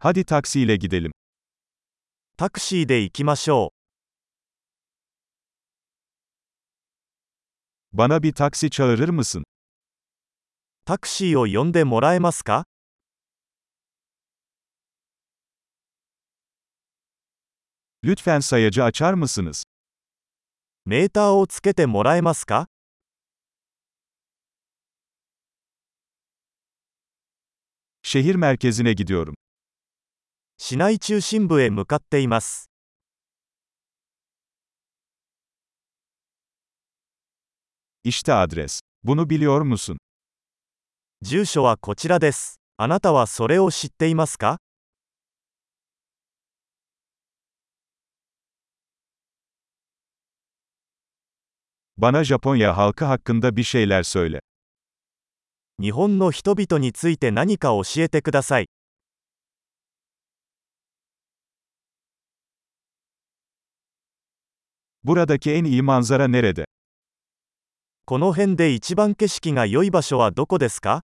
Hadi taksiyle gidelim. タクシーで行きましょ Bana bir taksi çağırır mısın? う。タクシーを呼んでもらえますか Lütfen sayacı açar mısınız? メーターをつけてもらえますか Şehir merkezine gidiyorum. 市内中心部へ向かっています。住所はこちらです。あなたはそれを知っていますか.日本の人々について何か教えてください。Buradaki en iyi manzara nerede? この辺で一番景色が良い場所はどこですか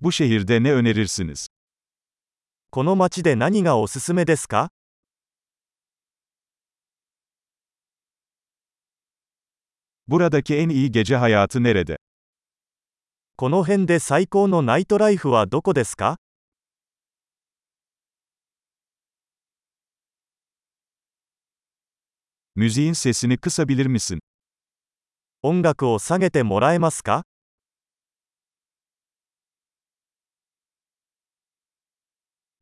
Bu şehirde ne önerirsiniz? この街で何がおすすめですか Buradaki en iyi gece hayatı nerede? この辺で最高のナイトライフはどこですか Müziğin sesini kısabilir misin? 音楽を下げてもらえますか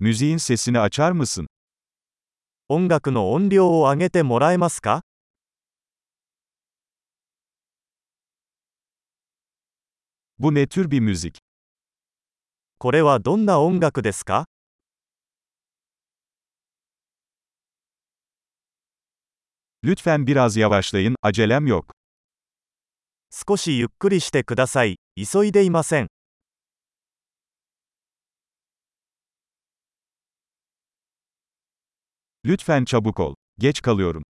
Müziğin sesini açar mısın? 音楽の音量を上げてもらえますか Bu ne tür bir müzik? これはどんな音楽ですか Lütfen biraz yavaşlayın, acelem yok. 少しゆっくりしてください。急いでいません。 Lütfen çabuk ol. Geç kalıyorum.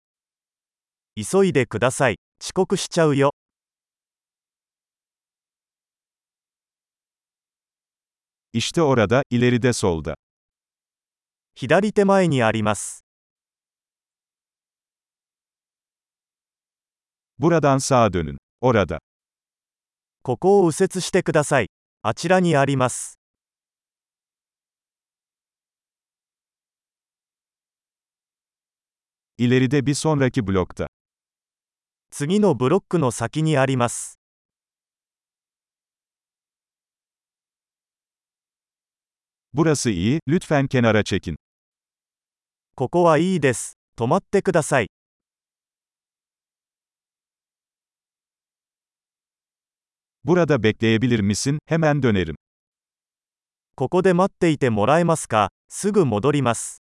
急いでください。遅刻しちゃうよ。 İşte orada, ileride solda. 左手前にあります。 Buradan sağa dönün. Orada. ここを右折してください。あちらにあります。İleride bir sonraki blokta. 次のブロックの先にあります。Burası iyi, lütfen kenara çekin. ここはいいです。止まってください。Burada bekleyebilir misin? Hemen dönerim. ここで待っていてもらえますかすぐ戻ります。